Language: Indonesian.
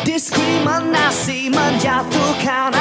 Diskriminasi menjatuhkan